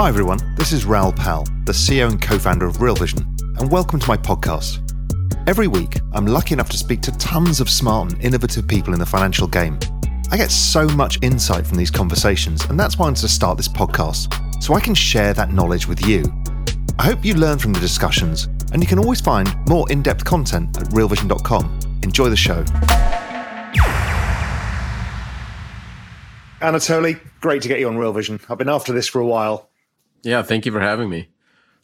Hi everyone, this is Raoul Pal, the CEO and co-founder of Real Vision, and welcome to my podcast. Every week, I'm lucky enough to speak to tons of smart and innovative people in the financial game. I get so much insight from these conversations, and that's why I wanted to start this podcast, so I can share that knowledge with you. I hope you learn from the discussions, and you can always find more in-depth content at realvision.com. Enjoy the show. Anatoly, great to get you on Real Vision. I've been after this for a while. Yeah, thank you for having me.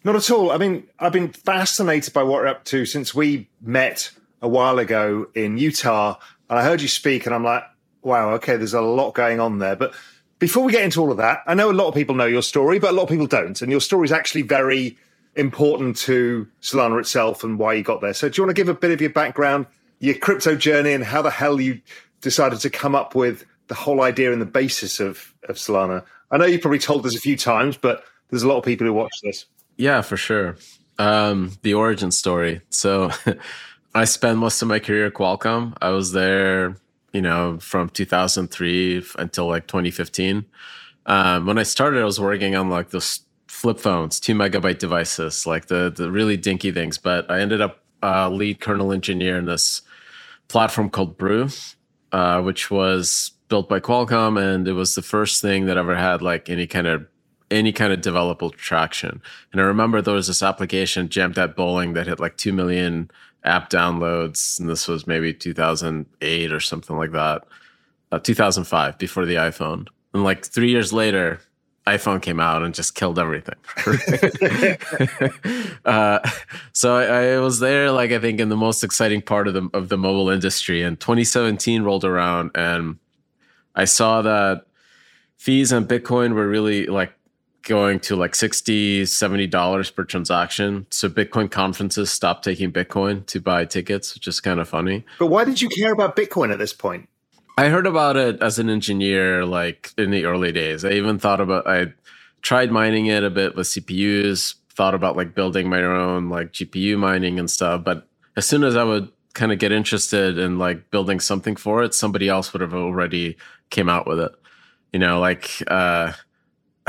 Not at all. I mean, I've been fascinated by what you're up to since we met a while ago in Utah. And I heard you speak, and I'm like, wow, okay, there's a lot going on there. But before we get into all of that, I know a lot of people know your story, but a lot of people don't. And your story is actually very important to Solana itself and why you got there. So, do you want to give a bit of your background, your crypto journey, and how the hell you decided to come up with the whole idea and the basis of, of Solana? I know you probably told us a few times, but there's a lot of people who watch this. Yeah, for sure. Um, the origin story. So I spent most of my career at Qualcomm. I was there, you know, from 2003 until like 2015. Um, when I started, I was working on like those flip phones, two megabyte devices, like the the really dinky things. But I ended up uh, lead kernel engineer in this platform called Brew, uh, which was built by Qualcomm, and it was the first thing that ever had like any kind of any kind of developable traction. And I remember there was this application, Jamdat Bowling, that hit like 2 million app downloads. And this was maybe 2008 or something like that, uh, 2005, before the iPhone. And like three years later, iPhone came out and just killed everything. uh, so I, I, was there, like I think, in the most exciting part of the of the mobile industry. And 2017 rolled around, and I saw that fees on Bitcoin were really like going to like 60 70 dollars per transaction. So bitcoin conferences stopped taking bitcoin to buy tickets which is kind of funny. But why did you care about bitcoin at this point? I heard about it as an engineer like in the early days. I even thought about i tried mining it a bit with cpus thought about like building my own like gpu mining and stuff. But as soon as i would kind of get interested in like building something for it somebody else would have already came out with it. You know like uh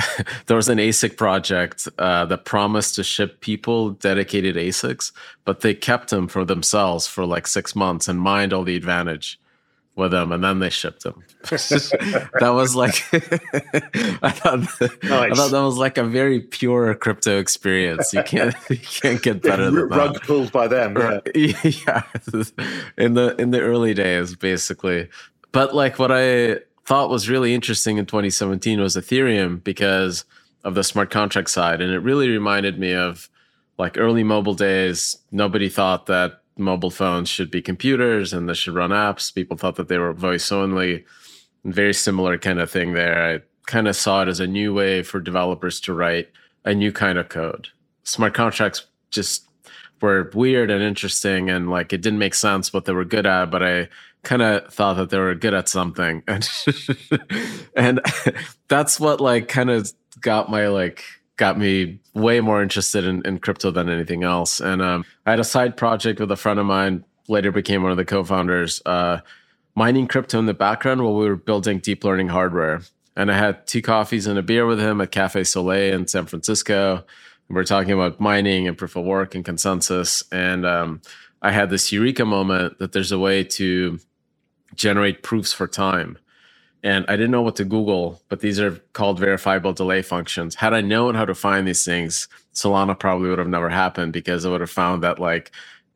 there was an ASIC project uh, that promised to ship people dedicated ASICs, but they kept them for themselves for like six months and mined all the advantage with them, and then they shipped them. that was like, I thought, nice. I thought that was like a very pure crypto experience. You can't, you can't get better yeah, than rug that. pulled by them. Yeah. yeah, in the in the early days, basically. But like what I thought was really interesting in 2017 was Ethereum because of the smart contract side. And it really reminded me of like early mobile days. Nobody thought that mobile phones should be computers and they should run apps. People thought that they were voice only. Very similar kind of thing there. I kind of saw it as a new way for developers to write a new kind of code. Smart contracts just were weird and interesting and like it didn't make sense what they were good at, but I kind of thought that they were good at something. And and that's what like kind of got my like got me way more interested in, in crypto than anything else. And um, i had a side project with a friend of mine later became one of the co-founders uh, mining crypto in the background while we were building deep learning hardware. And i had two coffees and a beer with him at cafe soleil in san francisco. We we're talking about mining and proof of work and consensus. And um, i had this eureka moment that there's a way to generate proofs for time. And I didn't know what to Google, but these are called verifiable delay functions. Had I known how to find these things, Solana probably would have never happened because I would have found that like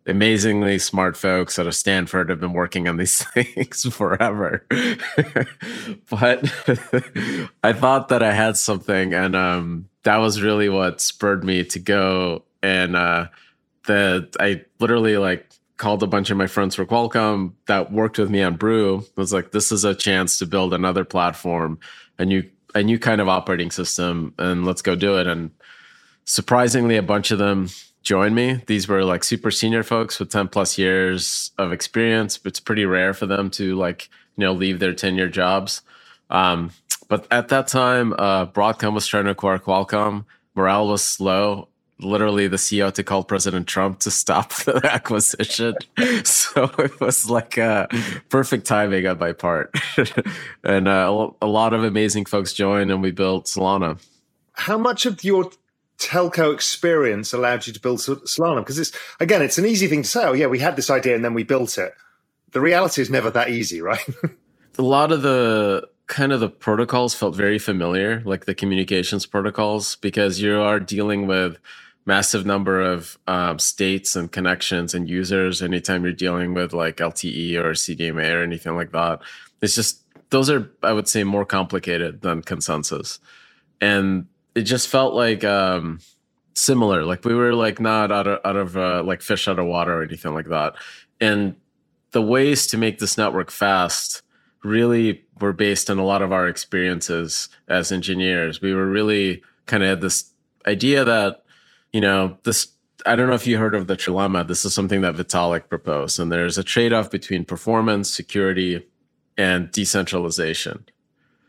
amazingly smart folks out of Stanford have been working on these things forever. but I thought that I had something, and um, that was really what spurred me to go. And uh, the I literally like called a bunch of my friends for Qualcomm that worked with me on Brew. was like, this is a chance to build another platform, a new a new kind of operating system and let's go do it. And surprisingly, a bunch of them joined me. These were like super senior folks with 10 plus years of experience. But it's pretty rare for them to like, you know, leave their 10 year jobs. Um, but at that time, uh, Broadcom was trying to acquire Qualcomm. Morale was low. Literally, the CEO to call President Trump to stop the acquisition. so it was like a perfect timing on my part. and uh, a lot of amazing folks joined, and we built Solana. How much of your telco experience allowed you to build Solana? Because it's again, it's an easy thing to say. Oh, yeah, we had this idea and then we built it. The reality is never that easy, right? a lot of the kind of the protocols felt very familiar, like the communications protocols, because you are dealing with massive number of um, states and connections and users anytime you're dealing with like LTE or CDMA or anything like that. It's just those are I would say more complicated than consensus. And it just felt like um, similar. Like we were like not out of out of uh, like fish out of water or anything like that. And the ways to make this network fast really were based on a lot of our experiences as engineers. We were really kind of had this idea that, you know, this I don't know if you heard of the trilemma. This is something that Vitalik proposed. And there's a trade-off between performance, security, and decentralization.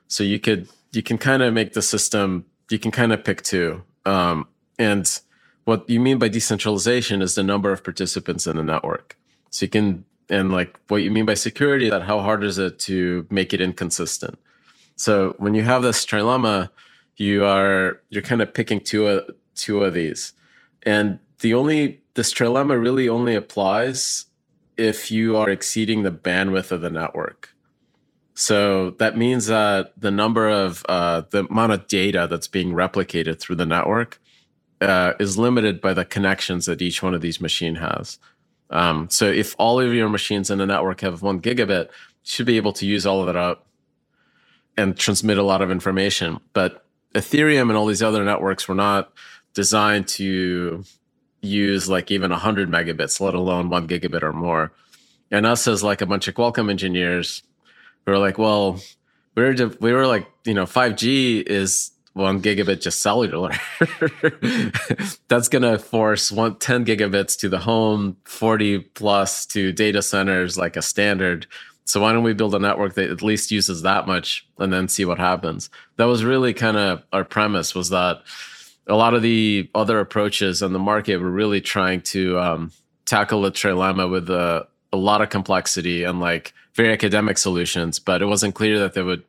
So you could you can kind of make the system you can kind of pick two. Um, and what you mean by decentralization is the number of participants in the network. So you can, and like what you mean by security, that how hard is it to make it inconsistent? So when you have this trilemma, you are you're kind of picking two of two of these, and the only this trilemma really only applies if you are exceeding the bandwidth of the network. So that means that the number of uh, the amount of data that's being replicated through the network uh, is limited by the connections that each one of these machine has. Um, so if all of your machines in the network have one gigabit, you should be able to use all of that up and transmit a lot of information. But Ethereum and all these other networks were not designed to use like even 100 megabits, let alone one gigabit or more. And us as like a bunch of Qualcomm engineers, we were like, well, we were we were like, you know, 5G is one gigabit just cellular. That's gonna force one 10 gigabits to the home, 40 plus to data centers like a standard. So why don't we build a network that at least uses that much and then see what happens? That was really kind of our premise was that a lot of the other approaches on the market were really trying to um, tackle the trilemma with a, a lot of complexity and like very academic solutions, but it wasn't clear that they would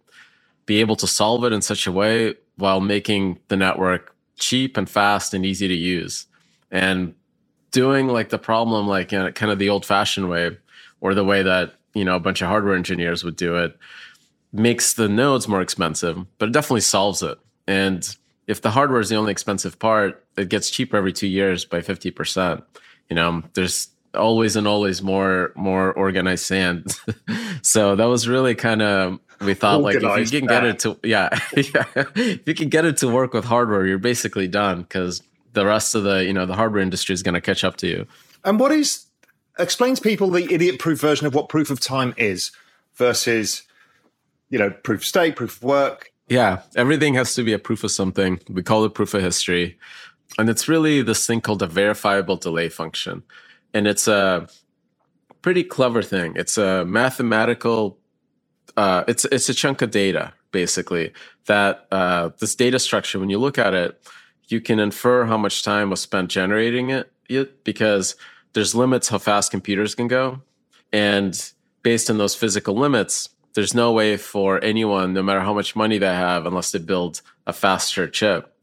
be able to solve it in such a way while making the network cheap and fast and easy to use. And doing like the problem like in kind of the old fashioned way or the way that, you know, a bunch of hardware engineers would do it makes the nodes more expensive, but it definitely solves it. And if the hardware is the only expensive part, it gets cheaper every two years by 50%. You know, there's always and always more more organized sand. so that was really kind of we thought organized like if you can get it to yeah, yeah if you can get it to work with hardware, you're basically done because the rest of the you know the hardware industry is going to catch up to you. And what is explains people the idiot proof version of what proof of time is versus you know proof of stake, proof of work. Yeah, everything has to be a proof of something. We call it proof of history. And it's really this thing called a verifiable delay function and it's a pretty clever thing. It's a mathematical. Uh, it's it's a chunk of data basically that uh, this data structure. When you look at it, you can infer how much time was spent generating it, it because there's limits how fast computers can go, and based on those physical limits, there's no way for anyone, no matter how much money they have, unless they build a faster chip,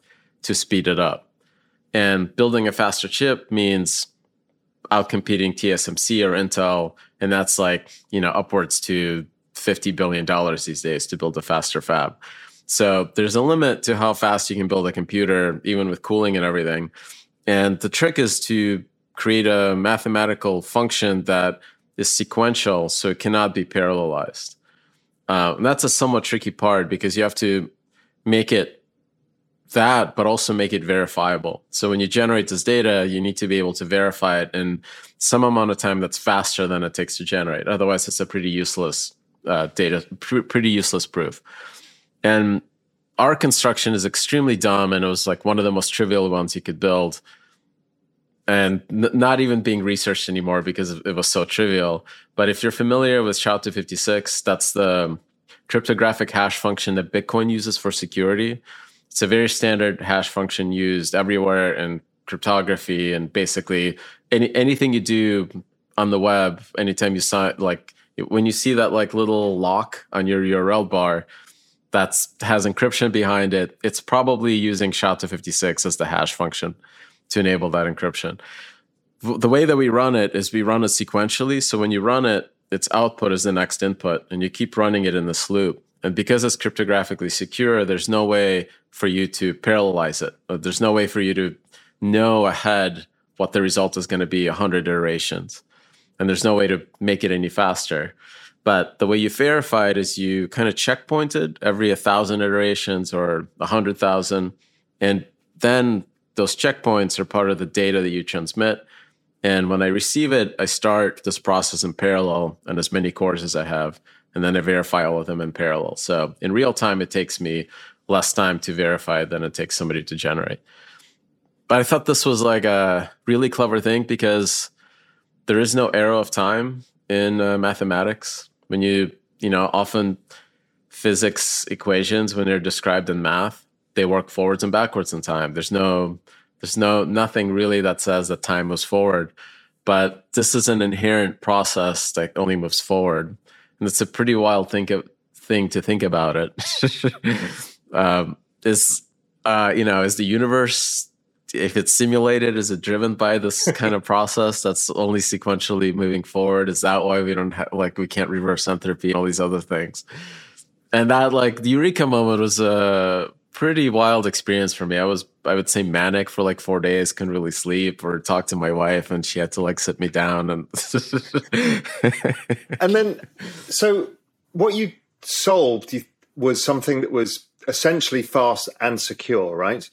to speed it up. And building a faster chip means outcompeting TSMC or Intel, and that's like you know upwards to fifty billion dollars these days to build a faster fab. So there's a limit to how fast you can build a computer, even with cooling and everything. And the trick is to create a mathematical function that is sequential, so it cannot be parallelized. Uh, and that's a somewhat tricky part because you have to make it that, but also make it verifiable. So when you generate this data, you need to be able to verify it in some amount of time that's faster than it takes to generate. Otherwise, it's a pretty useless uh, data, pr- pretty useless proof. And our construction is extremely dumb and it was like one of the most trivial ones you could build and n- not even being researched anymore because it was so trivial. But if you're familiar with SHA-256, that's the um, cryptographic hash function that Bitcoin uses for security. It's a very standard hash function used everywhere in cryptography and basically any, anything you do on the web, anytime you sign, like when you see that like little lock on your URL bar, that has encryption behind it. It's probably using SHA-256 as the hash function to enable that encryption. The way that we run it is we run it sequentially. So when you run it, its output is the next input, and you keep running it in this loop. And because it's cryptographically secure, there's no way for you to parallelize it. Uh, there's no way for you to know ahead what the result is going to be 100 iterations. And there's no way to make it any faster. But the way you verify it is you kind of checkpointed every 1,000 iterations or 100,000. And then those checkpoints are part of the data that you transmit. And when I receive it, I start this process in parallel and as many cores as I have. And then I verify all of them in parallel. So in real time, it takes me less time to verify than it takes somebody to generate. But I thought this was like a really clever thing because there is no arrow of time in uh, mathematics. When you, you know, often physics equations, when they're described in math, they work forwards and backwards in time. There's no there's no nothing really that says that time moves forward. But this is an inherent process that only moves forward. And it's a pretty wild think of, thing to think about it. um, is uh, you know, is the universe if it's simulated, is it driven by this kind of process that's only sequentially moving forward? Is that why we don't have like we can't reverse entropy and all these other things? And that like the eureka moment was a pretty wild experience for me. I was, I would say, manic for like four days. Couldn't really sleep or talk to my wife, and she had to like sit me down and. and then, so what you solved was something that was essentially fast and secure, right?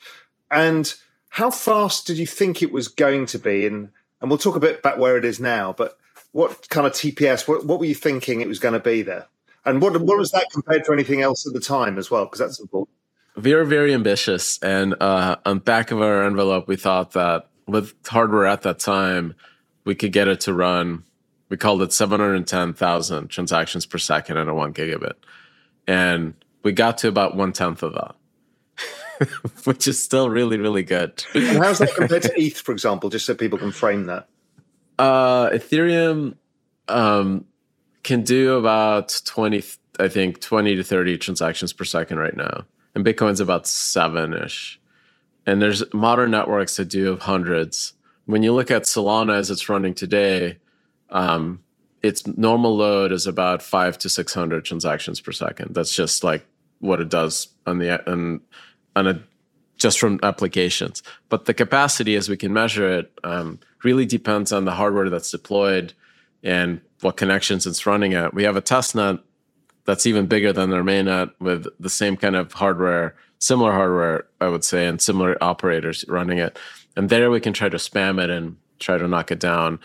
And how fast did you think it was going to be? And and we'll talk a bit about where it is now, but what kind of TPS? What, what were you thinking it was going to be there? And what what was that compared to anything else at the time as well? Because that's important we were very ambitious, and uh, on back of our envelope, we thought that with hardware at that time, we could get it to run. We called it 710,000 transactions per second at a one gigabit, and we got to about one tenth of that, which is still really, really good. And how's that compared to ETH, for example? Just so people can frame that. Uh, Ethereum um, can do about 20, I think, 20 to 30 transactions per second right now and Bitcoin's about seven ish. And there's modern networks that do hundreds. When you look at Solana as it's running today, um, its normal load is about five to six hundred transactions per second. That's just like what it does on the on, on a just from applications. But the capacity, as we can measure it, um, really depends on the hardware that's deployed and what connections it's running at. We have a testnet that's even bigger than their mainnet with the same kind of hardware, similar hardware, I would say, and similar operators running it. And there we can try to spam it and try to knock it down.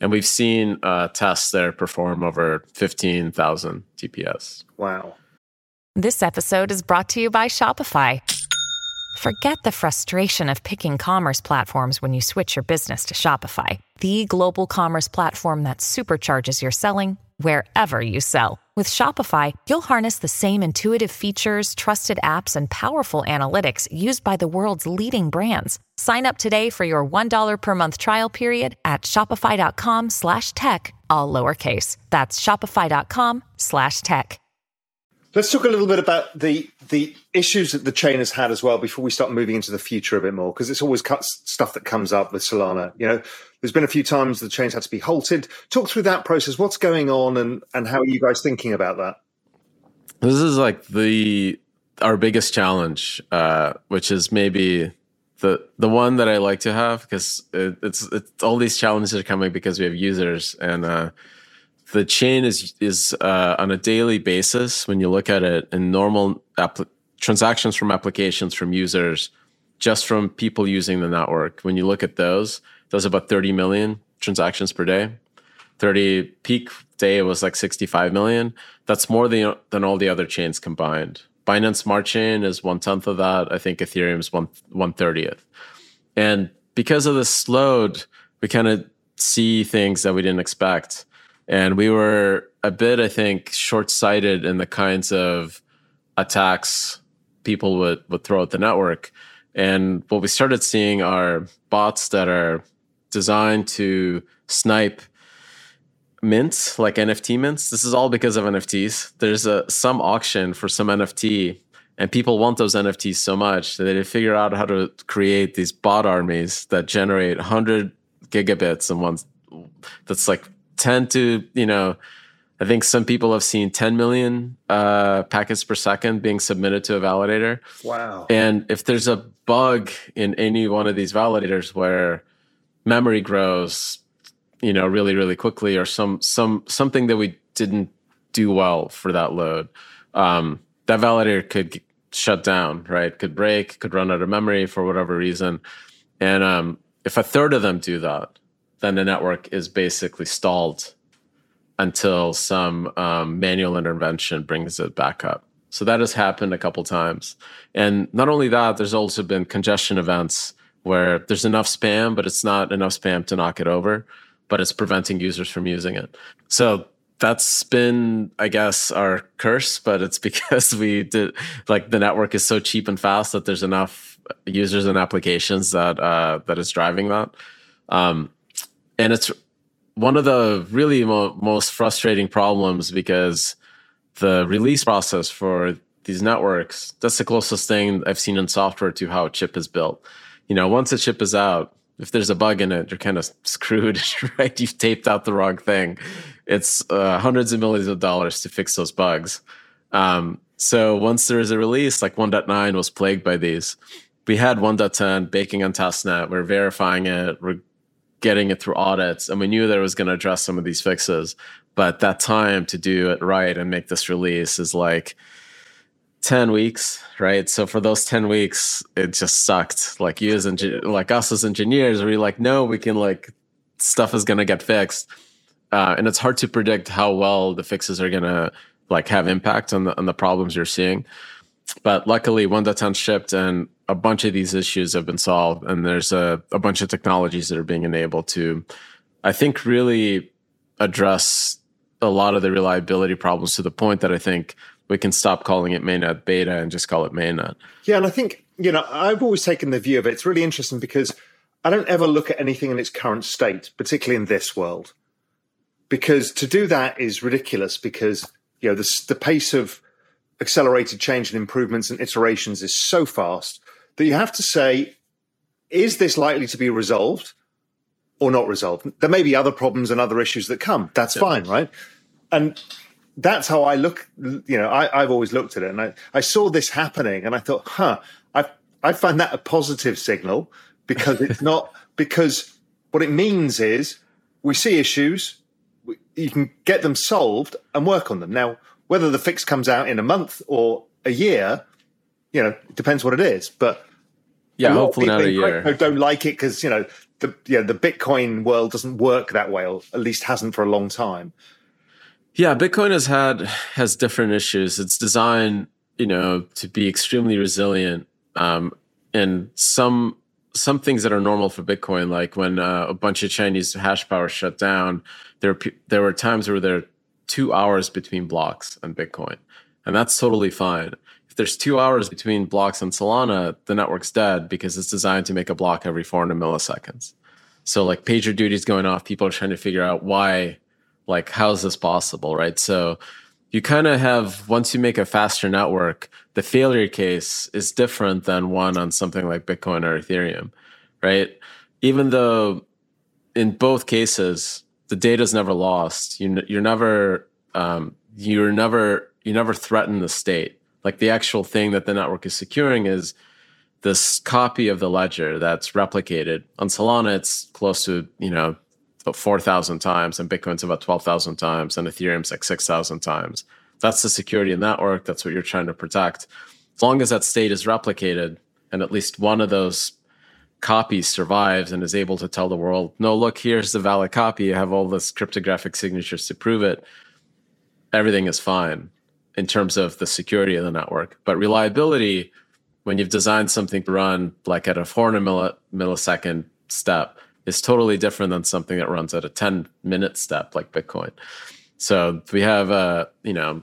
And we've seen uh, tests there perform over 15,000 TPS. Wow. This episode is brought to you by Shopify. Forget the frustration of picking commerce platforms when you switch your business to Shopify, the global commerce platform that supercharges your selling wherever you sell. With Shopify, you'll harness the same intuitive features, trusted apps, and powerful analytics used by the world's leading brands. Sign up today for your $1 per month trial period at shopify.com slash tech, all lowercase. That's shopify.com slash tech. Let's talk a little bit about the the issues that the chain has had as well before we start moving into the future a bit more, because it's always cuts stuff that comes up with Solana. You know, there's been a few times the chain's had to be halted. Talk through that process. What's going on, and and how are you guys thinking about that? This is like the our biggest challenge, uh, which is maybe the the one that I like to have because it, it's it's all these challenges are coming because we have users and. Uh, the chain is is uh, on a daily basis when you look at it in normal app- transactions from applications from users just from people using the network when you look at those those about 30 million transactions per day 30 peak day was like 65 million that's more than, than all the other chains combined Binance Smart Chain is one tenth of that. I think Ethereum's one one thirtieth. And because of this load, we kind of see things that we didn't expect. And we were a bit, I think, short sighted in the kinds of attacks people would, would throw at the network. And what we started seeing are bots that are designed to snipe mints, like NFT mints. This is all because of NFTs. There's a some auction for some NFT, and people want those NFTs so much that they figure out how to create these bot armies that generate 100 gigabits and one that's like 10 to you know I think some people have seen 10 million uh, packets per second being submitted to a validator. Wow. And if there's a bug in any one of these validators where memory grows, you know, really, really quickly, or some some something that we didn't do well for that load, um, that validator could shut down, right? Could break, could run out of memory for whatever reason. And um, if a third of them do that, then the network is basically stalled until some um, manual intervention brings it back up. So that has happened a couple times. And not only that, there's also been congestion events where there's enough spam, but it's not enough spam to knock it over, but it's preventing users from using it. So that's been, I guess, our curse, but it's because we did like the network is so cheap and fast that there's enough users and applications that uh, that is driving that. Um, and it's one of the really mo- most frustrating problems because the release process for these networks that's the closest thing i've seen in software to how a chip is built you know once a chip is out if there's a bug in it you're kind of screwed right? You've taped out the wrong thing. It's uh, hundreds of millions of dollars to fix those bugs. Um, so once there is a release like 1.9 was plagued by these we had 1.10 baking on testnet. We're verifying it we're getting it through audits and we knew that it was going to address some of these fixes. But that time to do it right and make this release is like 10 weeks right? So for those 10 weeks it just sucked. Like you as engi- like us as engineers we like no we can like stuff is going to get fixed uh, and it's hard to predict how well the fixes are going to like have impact on the on the problems you're seeing. But luckily 1.10 shipped and a bunch of these issues have been solved and there's a, a bunch of technologies that are being enabled to i think really address a lot of the reliability problems to the point that i think we can stop calling it mainnet beta and just call it mainnet Yeah, and I think, you know, I've always taken the view of it. It's really interesting because I don't ever look at anything in its current state, particularly in this world. Because to do that is ridiculous because, you know, the, the pace of accelerated change and improvements and iterations is so fast that you have to say, is this likely to be resolved or not resolved? There may be other problems and other issues that come. That's yeah. fine, right? And that's how I look. You know, I, have always looked at it, and I, I saw this happening, and I thought, huh, I I find that a positive signal because it's not because what it means is we see issues, you can get them solved and work on them. Now, whether the fix comes out in a month or a year, you know, it depends what it is. But yeah, hopefully not a year. Don't like it because you know the yeah the Bitcoin world doesn't work that way, or at least hasn't for a long time. Yeah, Bitcoin has had has different issues. It's designed, you know, to be extremely resilient. Um, and some some things that are normal for Bitcoin, like when uh, a bunch of Chinese hash power shut down, there there were times where there were two hours between blocks on Bitcoin, and that's totally fine. If there's two hours between blocks on Solana, the network's dead because it's designed to make a block every 400 milliseconds. So like pager duty is going off. People are trying to figure out why like how is this possible right? So you kind of have once you make a faster network the failure case is different than one on something like bitcoin or ethereum right? Even though in both cases the data is never lost you, you're never um, you're never you never threaten the state. Like the actual thing that the network is securing is this copy of the ledger that's replicated. On solana it's close to you know 4,000 times, and Bitcoin's about 12,000 times, and Ethereum's like 6,000 times. That's the security in that network. That's what you're trying to protect. As long as that state is replicated and at least one of those copies survives and is able to tell the world, no, look, here's the valid copy. I have all this cryptographic signatures to prove it. Everything is fine. in terms of the security of the network. But reliability, when you've designed something to run like at a 400 millisecond step, is totally different than something that runs at a 10 minute step like Bitcoin. So we have a, you know,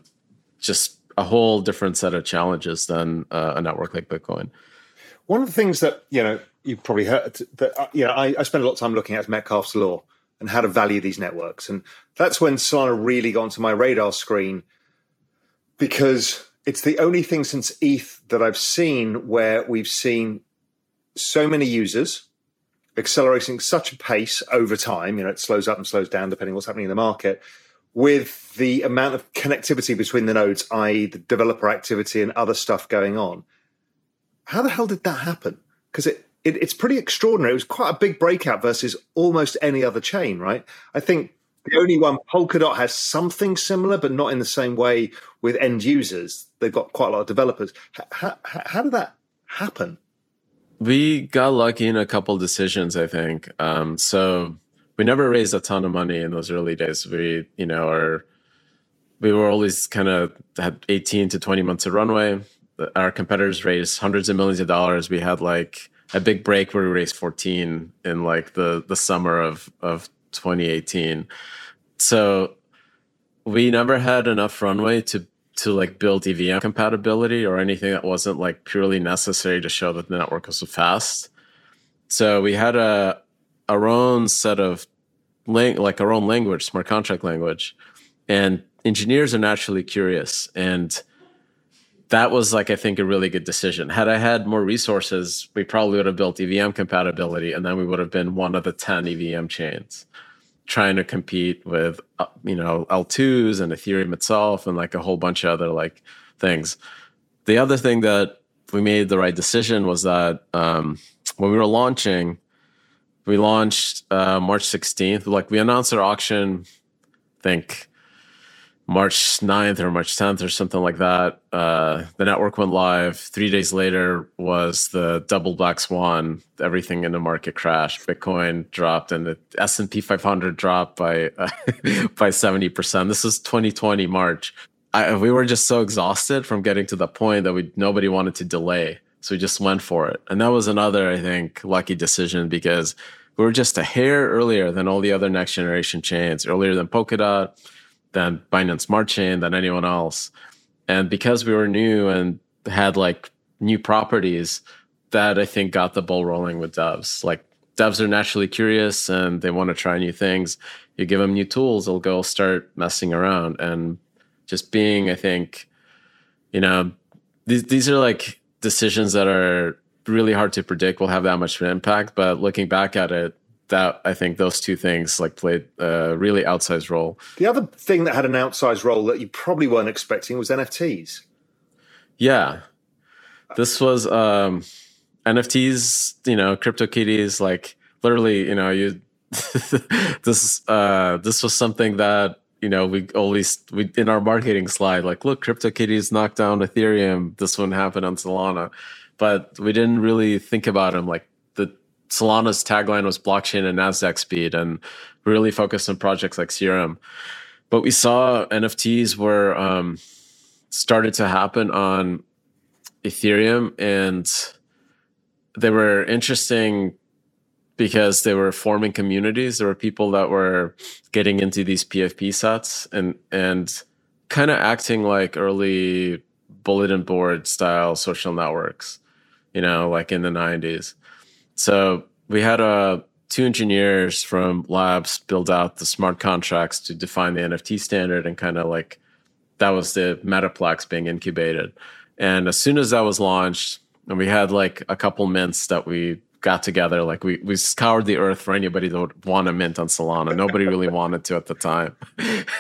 just a whole different set of challenges than uh, a network like Bitcoin. One of the things that, you know, you've probably heard that, uh, you know, I, I spend a lot of time looking at Metcalfe's law and how to value these networks. And that's when Solana really got onto my radar screen because it's the only thing since ETH that I've seen where we've seen so many users accelerating such a pace over time. You know, it slows up and slows down depending what's happening in the market. With the amount of connectivity between the nodes, i.e., the developer activity and other stuff going on, how the hell did that happen? Because it, it, it's pretty extraordinary. It was quite a big breakout versus almost any other chain, right? I think the only one, Polkadot, has something similar, but not in the same way with end users. They've got quite a lot of developers. How, how, how did that happen? We got lucky in a couple decisions, I think. Um, so we never raised a ton of money in those early days. We, you know, are we were always kind of had 18 to 20 months of runway. Our competitors raised hundreds of millions of dollars. We had like a big break where we raised 14 in like the the summer of of 2018. So we never had enough runway to to like build EVM compatibility or anything that wasn't like purely necessary to show that the network was fast. So we had a our own set of lang- like our own language, smart contract language, and engineers are naturally curious and that was like I think a really good decision. Had I had more resources, we probably would have built EVM compatibility, and then we would have been one of the ten EVM chains trying to compete with uh, you know L2s and Ethereum itself and like a whole bunch of other like things. The other thing that we made the right decision was that um, when we were launching, we launched uh, March 16th. Like we announced our auction, I think March 9th or March 10th or something like that. Uh, the network went live. Three days later was the double black swan. Everything in the market crashed. Bitcoin dropped, and the S and P 500 dropped by uh, by 70 percent. This is 2020 March. I, we were just so exhausted from getting to the point that we nobody wanted to delay, so we just went for it. And that was another, I think, lucky decision because we were just a hair earlier than all the other next generation chains, earlier than Polkadot than Binance Smart Chain, than anyone else. And because we were new and had like new properties, that I think got the ball rolling with devs. Like devs are naturally curious and they want to try new things. You give them new tools, they'll go start messing around. And just being, I think, you know, these these are like decisions that are really hard to predict will have that much of an impact. But looking back at it, that I think those two things like played a really outsized role. The other thing that had an outsized role that you probably weren't expecting was NFTs. Yeah, this was um, NFTs. You know, CryptoKitties. Like literally, you know, you this uh, this was something that you know we always we in our marketing slide like look CryptoKitties knocked down Ethereum. This one happened on Solana, but we didn't really think about them like Solana's tagline was blockchain and Nasdaq speed, and really focused on projects like Serum. But we saw NFTs were um, started to happen on Ethereum, and they were interesting because they were forming communities. There were people that were getting into these PFP sets and and kind of acting like early bulletin board style social networks, you know, like in the 90s. So we had uh, two engineers from labs build out the smart contracts to define the NFT standard and kind of like that was the Metaplex being incubated. And as soon as that was launched, and we had like a couple mints that we got together, like we we scoured the earth for anybody that would want a mint on Solana. Nobody really wanted to at the time,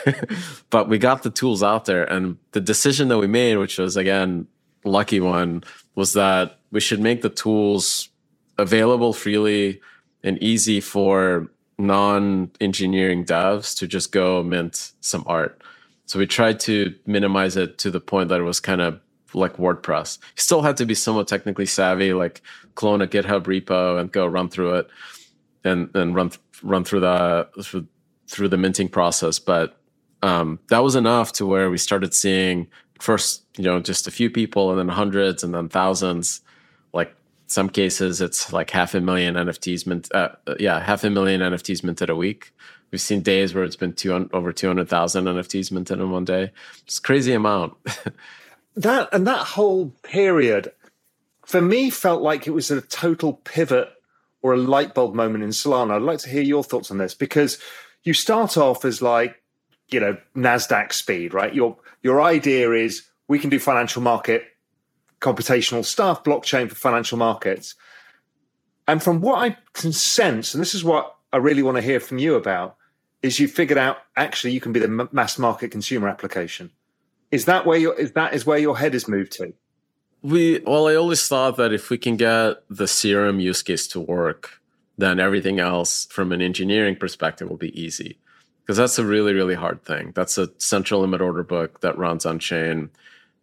but we got the tools out there. And the decision that we made, which was again lucky one, was that we should make the tools available freely and easy for non-engineering devs to just go mint some art. So we tried to minimize it to the point that it was kind of like WordPress. You still had to be somewhat technically savvy, like clone a GitHub repo and go run through it, and and run run through the through, through the minting process. But um, that was enough to where we started seeing first, you know, just a few people and then hundreds and then thousands. Some cases, it's like half a million NFTs mint. Uh, yeah, half a million NFTs minted a week. We've seen days where it's been two, over 200,000 NFTs minted in one day. It's crazy amount. that and that whole period for me felt like it was a total pivot or a light bulb moment in Solana. I'd like to hear your thoughts on this because you start off as like, you know, NASDAQ speed, right? Your your idea is we can do financial market computational stuff, blockchain for financial markets. And from what I can sense, and this is what I really want to hear from you about, is you figured out actually you can be the mass market consumer application. Is that where your is that is where your head is moved to? We well, I always thought that if we can get the serum use case to work, then everything else from an engineering perspective will be easy. Because that's a really, really hard thing. That's a central limit order book that runs on chain.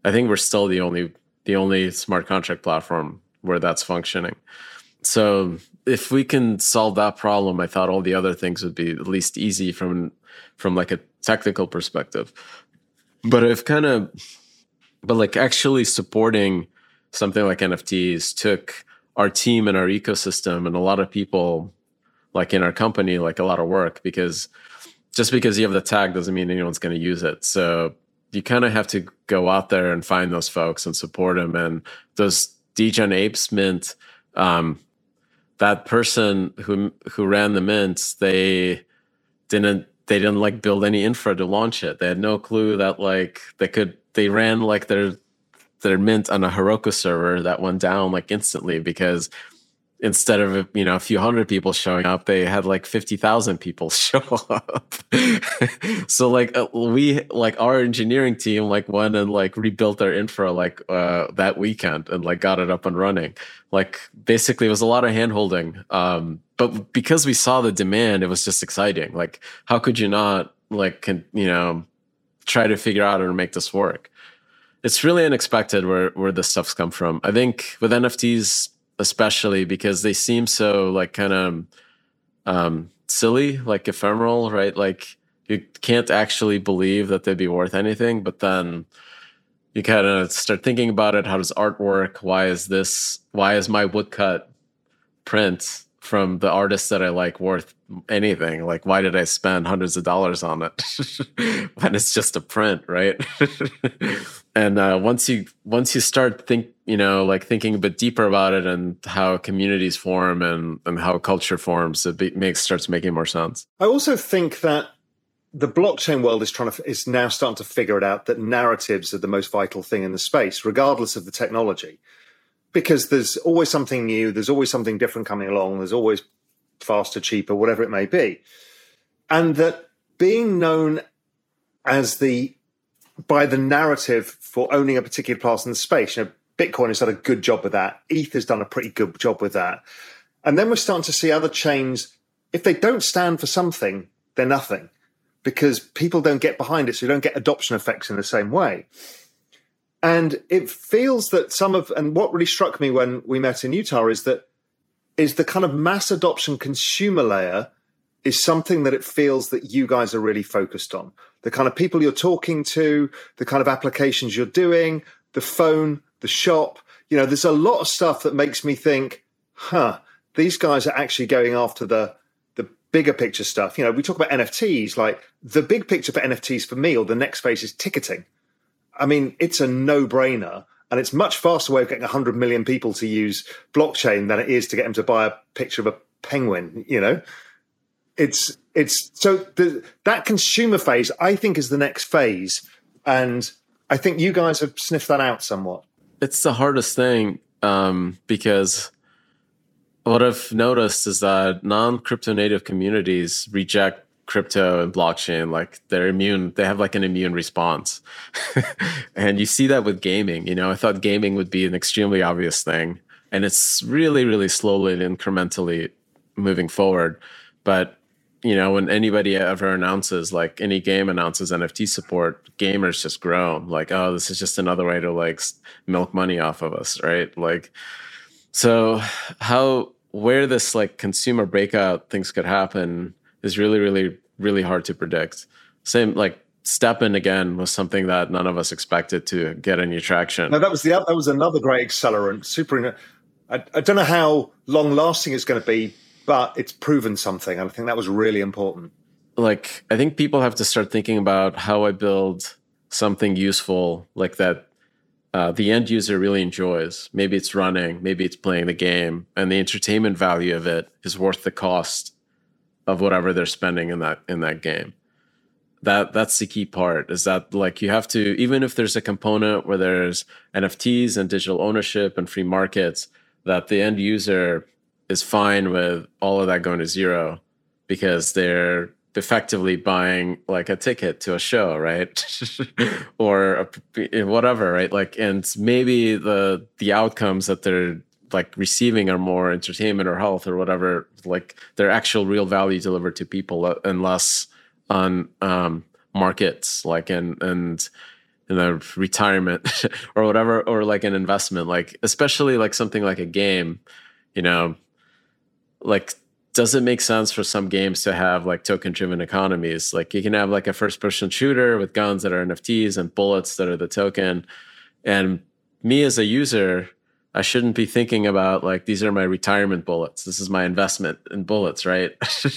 I think we're still the only the only smart contract platform where that's functioning. So if we can solve that problem, I thought all the other things would be at least easy from from like a technical perspective. But I've kind of but like actually supporting something like NFTs took our team and our ecosystem and a lot of people like in our company like a lot of work because just because you have the tag doesn't mean anyone's going to use it so you kind of have to go out there and find those folks and support them and those degen apes mint um, that person who who ran the mint they didn't they didn't like build any infra to launch it. They had no clue that like they could they ran like their their mint on a Heroku server that went down like instantly because instead of you know a few hundred people showing up they had like 50,000 people show up. So like uh, we like our engineering team like went and like rebuilt their infra like uh, that weekend and like got it up and running. Like basically it was a lot of hand holding um, but because we saw the demand it was just exciting. Like how could you not like can you know try to figure out how to make this work? It's really unexpected where where this stuff's come from. I think with NFTs especially because they seem so like kind of um, silly, like ephemeral, right? Like you can't actually believe that they'd be worth anything, but then you kind of start thinking about it. How does art work? Why is this? Why is my woodcut print from the artist that I like worth anything. Like, why did I spend hundreds of dollars on it when it's just a print, right? and uh, once you once you start think, you know, like thinking a bit deeper about it and how communities form and and how culture forms, it makes starts making more sense. I also think that the blockchain world is trying to is now starting to figure it out that narratives are the most vital thing in the space, regardless of the technology because there's always something new, there's always something different coming along, there's always faster, cheaper, whatever it may be. And that being known as the by the narrative for owning a particular part in the space, you know, Bitcoin has done a good job with that. ETH has done a pretty good job with that. And then we're starting to see other chains, if they don't stand for something, they're nothing because people don't get behind it. So you don't get adoption effects in the same way. And it feels that some of, and what really struck me when we met in Utah is that is the kind of mass adoption consumer layer is something that it feels that you guys are really focused on. The kind of people you're talking to, the kind of applications you're doing, the phone, the shop. You know, there's a lot of stuff that makes me think, huh, these guys are actually going after the the bigger picture stuff. You know, we talk about NFTs, like the big picture for NFTs for me, or the next phase is ticketing. I mean, it's a no brainer. And it's much faster way of getting 100 million people to use blockchain than it is to get them to buy a picture of a penguin, you know? It's, it's, so the, that consumer phase, I think, is the next phase. And I think you guys have sniffed that out somewhat. It's the hardest thing um, because what I've noticed is that non crypto native communities reject crypto and blockchain like they're immune they have like an immune response. And you see that with gaming you know? I thought gaming would be an extremely obvious thing and it's really really slowly and incrementally moving forward but you know when anybody ever announces like any game announces nft support gamers just groan like oh this is just another way to like milk money off of us right like so how where this like consumer breakout things could happen is really, really, really hard to predict. Same like STEPN again was something that none of us expected to get any traction. No, that was the that was another great accelerant. Super. I, I don't know how long lasting it's going to be, but it's proven something, and I think that was really important. Like, I think people have to start thinking about how I build something useful like that. Uh, the end user really enjoys. Maybe it's running, maybe it's playing the game, and the entertainment value of it is worth the cost of whatever they're spending in that in that game that that's the key part is that like you have to even if there's a component where there's nfts and digital ownership and free markets that the end user is fine with all of that going to zero because they're effectively buying like a ticket to a show right? Or a, whatever right? Like and maybe the the outcomes that they're like receiving are more entertainment or health or whatever like their actual real value delivered to people uh, and less on um, markets, like in and in a retirement or whatever, or like an investment, like especially like something like a game, you know, like does it make sense for some games to have like token driven economies? Like you can have like a first person shooter with guns that are NFTs and bullets that are the token. And me as a user, I shouldn't be thinking about like these are my retirement bullets. This is my investment in bullets, right?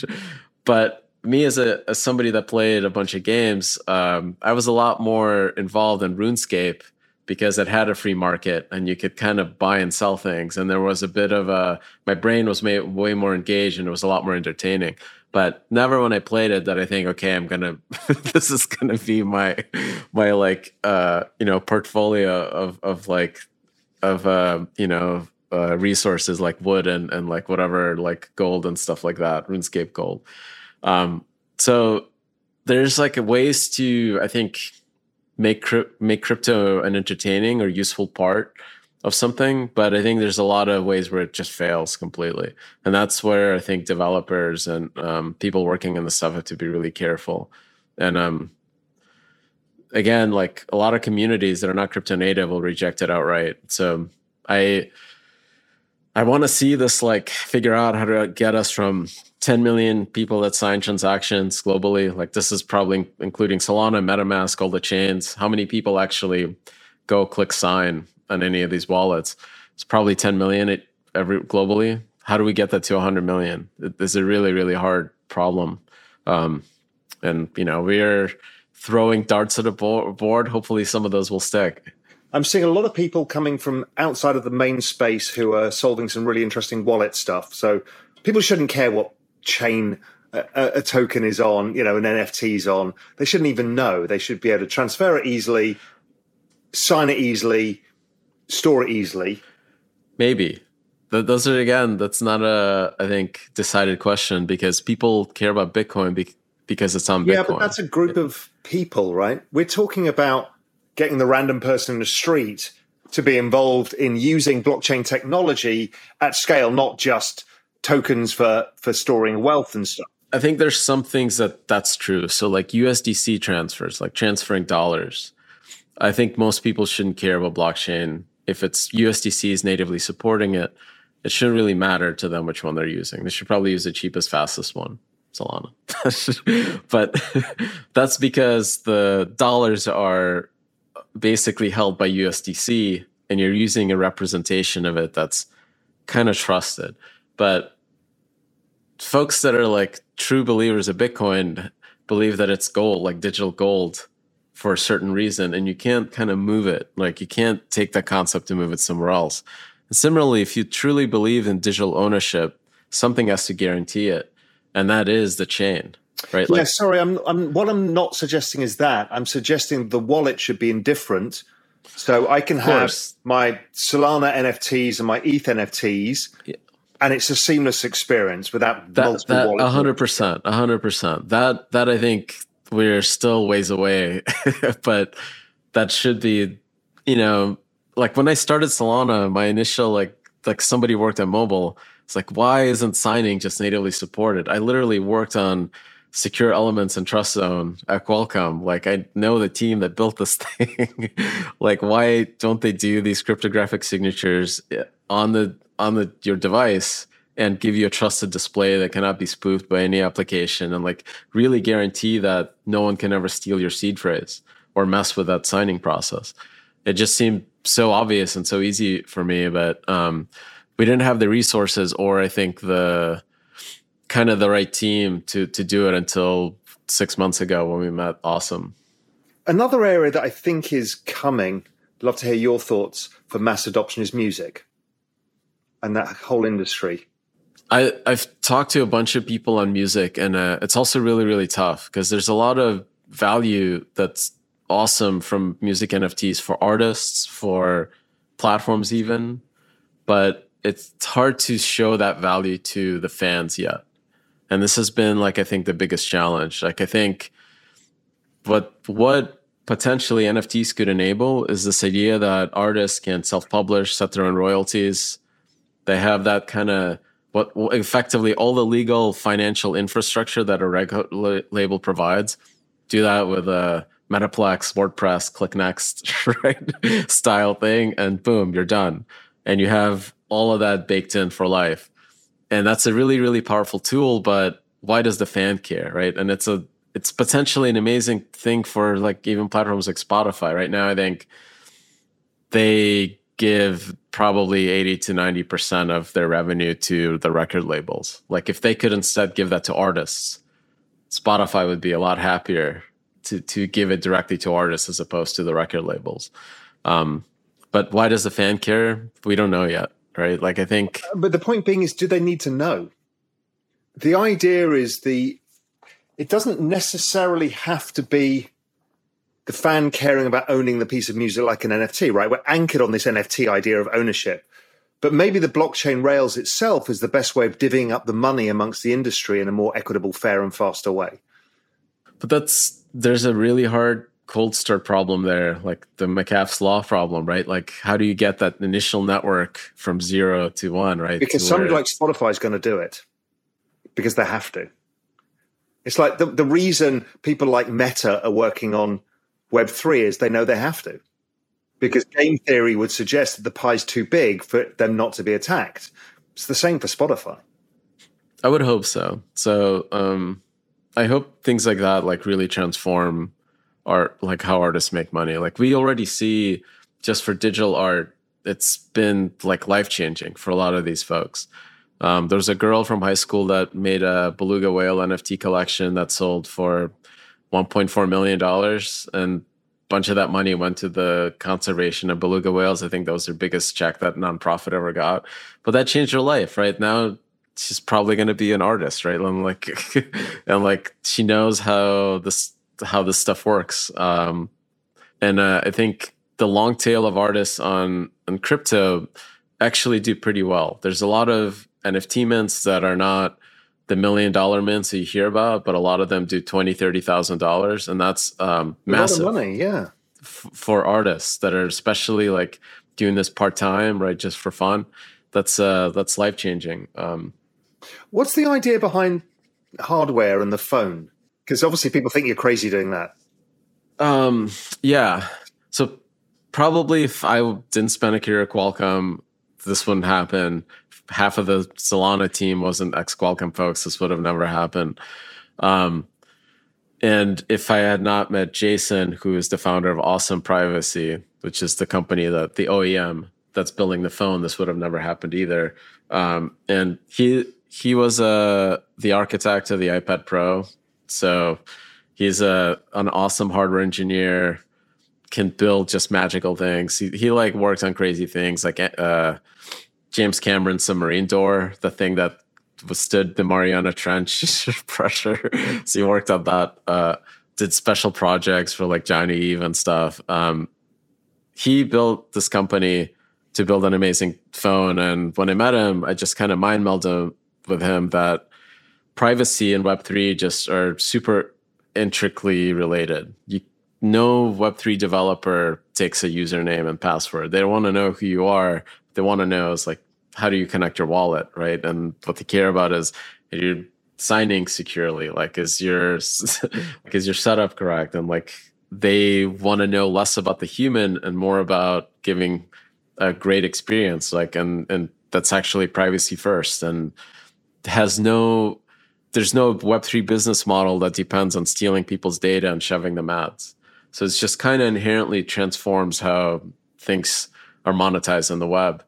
but me as a as somebody that played a bunch of games, um, I was a lot more involved in RuneScape because it had a free market and you could kind of buy and sell things. And there was a bit of a my brain was made, way more engaged and it was a lot more entertaining. But never when I played it that I think, okay, I'm gonna this is gonna be my my like uh you know portfolio of of like of uh you know uh, resources like wood and and like whatever like gold and stuff like that, RuneScape gold. Um, so there's like ways to, I think, make make crypto an entertaining or useful part of something, but I think there's a lot of ways where it just fails completely, and that's where I think developers and um, people working in the stuff have to be really careful. And um, again, like a lot of communities that are not crypto native will reject it outright. So I I want to see this like figure out how to get us from 10 million people that sign transactions globally. Like this is probably including Solana, MetaMask, all the chains. How many people actually go click sign on any of these wallets? It's probably 10 million every globally. How do we get that to 100 million? Is a really, really hard problem. Um, and you know, we're throwing darts at a board. Hopefully, some of those will stick. I'm seeing a lot of people coming from outside of the main space who are solving some really interesting wallet stuff. So people shouldn't care what chain a, a token is on, you know, an NFT is on. They shouldn't even know. They should be able to transfer it easily, sign it easily, store it easily. Maybe. Those are again. That's not a, I think, decided question because people care about Bitcoin because it's on Bitcoin. Yeah, but that's a group of people, right? We're talking about getting the random person in the street to be involved in using blockchain technology at scale, not just tokens for for storing wealth and stuff. I think there's some things that that's true. So like USDC transfers, like transferring dollars. I think most people shouldn't care about blockchain if it's USDC is natively supporting it. It shouldn't really matter to them which one they're using. They should probably use the cheapest, fastest one, Solana. but that's because the dollars are basically held by USDC and you're using a representation of it that's kind of trusted. But folks that are like true believers of Bitcoin believe that it's gold, like digital gold for a certain reason, and you can't kind of move it. Like you can't take that concept and move it somewhere else. And similarly, if you truly believe in digital ownership, something has to guarantee it, and that is the chain right? Like, yeah, sorry, I'm, I'm. What I'm not suggesting is that I'm suggesting the wallet should be indifferent. So I can have my Solana NFTs and my ETH NFTs, yeah. and it's a seamless experience without that, multiple that, wallets. hundred percent, hundred percent. That that I think we're still ways away, but that should be, you know, like when I started Solana, my initial like like somebody worked at mobile. It's like why isn't signing just natively supported? I literally worked on secure elements and trust zone at Qualcomm. Like I know the team that built this thing. like why don't they do these cryptographic signatures on the on the your device and give you a trusted display that cannot be spoofed by any application and like really guarantee that no one can ever steal your seed phrase or mess with that signing process. It just seemed so obvious and so easy for me, but um, we didn't have the resources or I think the kind of the right team to to do it until six months ago when we met OSOM. Another area that I think is coming, love to hear your thoughts for mass adoption is music and that whole industry. I, I've talked to a bunch of people on music, and uh, it's also really, really tough because there's a lot of value that's awesome from music NFTs for artists, for platforms, even. But it's hard to show that value to the fans yet. And this has been like I think the biggest challenge. Like I think what what potentially NFTs could enable is this idea that artists can self-publish, set their own royalties. They have that kind of what effectively all the legal financial infrastructure that a reg label provides. Do that with a Metaplex, WordPress, ClickNext, right? Style thing, and boom, you're done. And you have all of that baked in for life. And that's a really, really powerful tool, but why does the fan care, right? And it's a it's potentially an amazing thing for like even platforms like Spotify. Right now, I think they give probably 80 to 90% of their revenue to the record labels. Like if they could instead give that to artists, Spotify would be a lot happier to to give it directly to artists as opposed to the record labels. Um, but why does the fan care? We don't know yet, right? Like I think uh, But the point being is do they need to know? The idea is the it doesn't necessarily have to be the fan caring about owning the piece of music like an NFT, right? We're anchored on this NFT idea of ownership. But maybe the blockchain rails itself is the best way of divvying up the money amongst the industry in a more equitable, fair, and faster way. But that's there's a really hard cold start problem there, like the Metcalfe's law problem, right? Like how do you get that initial network from zero to one, right? Because somebody like Spotify is going to do it because they have to. It's like the, the reason people like Meta are working on Web3 is they know they have to. Because game theory would suggest that the pie's too big for them not to be attacked. It's the same for Spotify. I would hope so. So um, I hope things like that like really transform art, like how artists make money. Like we already see just for digital art, it's been like life changing for a lot of these folks. Um, there's a girl from high school that made a beluga whale NFT collection that sold for 1.4 million dollars, and a bunch of that money went to the conservation of beluga whales. I think that was their biggest check that nonprofit ever got. But that changed her life. Right now, she's probably going to be an artist, right? And like, and like she knows how this how this stuff works. Um, and uh, I think the long tail of artists on on crypto actually do pretty well. There's a lot of NFT mints that are not the million dollar mints that you hear about, but a lot of them do twenty, thirty thousand dollars, and that's um, massive money. Yeah, f- for artists that are especially like doing this part time, right, just for fun. That's uh, that's life changing. Um, What's the idea behind hardware and the phone? Because obviously people think you're crazy doing that. Um, yeah. So probably if I didn't spend a career at Qualcomm, this wouldn't happen half of the Solana team wasn't ex Qualcomm folks, this would have never happened. Um, and if I had not met Jason, who is the founder of OSOM Privacy, which is the company that the OEM that's building the phone, this would have never happened either. Um, and he he was uh, the architect of the iPad Pro, so he's a an awesome hardware engineer. Can build just magical things. He, he like works on crazy things like uh, James Cameron submarine door, the thing that withstood the Mariana Trench pressure. so he worked on that. Uh, did special projects for like Jony Ive and stuff. Um, he built this company to build an amazing phone. And when I met him, I just kind of mind melded with him that privacy and Web3 just are super intricately related. You, no Web3 developer takes a username and password. They don't want to know who you are. They want to know is like how do you connect your wallet, right? And what they care about is you're signing securely. Like, is your like is your setup correct? And like they want to know less about the human and more about giving a great experience. Like, and and that's actually privacy first and has no there's no web3 business model that depends on stealing people's data and shoving them ads. So it's just kind of inherently transforms how things are monetized on the web.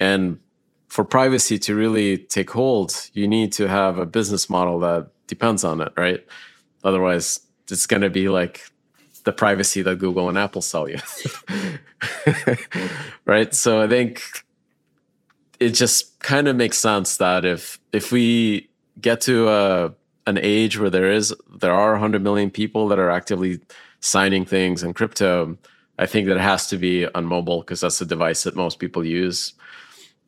And for privacy to really take hold you need to have a business model that depends on it right? Otherwise it's going to be like the privacy that google and apple sell you. Right? So i think it just kind of makes sense that if if we get to a an age where there is there are 100 million people that are actively signing things in crypto i think that it has to be on mobile because that's the device that most people use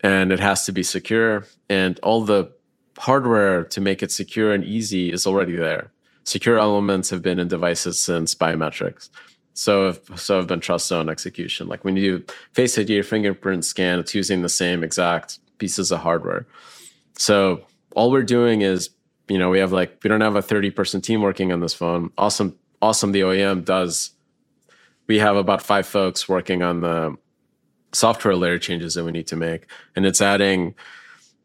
and it has to be secure and all the hardware to make it secure and easy is already there secure elements have been in devices since biometrics so so have been trust zone execution. Like when you face ID or fingerprint scan, it's using the same exact pieces of hardware. So all we're doing is, you know, we have like we don't have a 30 person team working on this phone. OSOM, OSOM the OEM does. We have about five folks working on the software layer changes that we need to make. And it's adding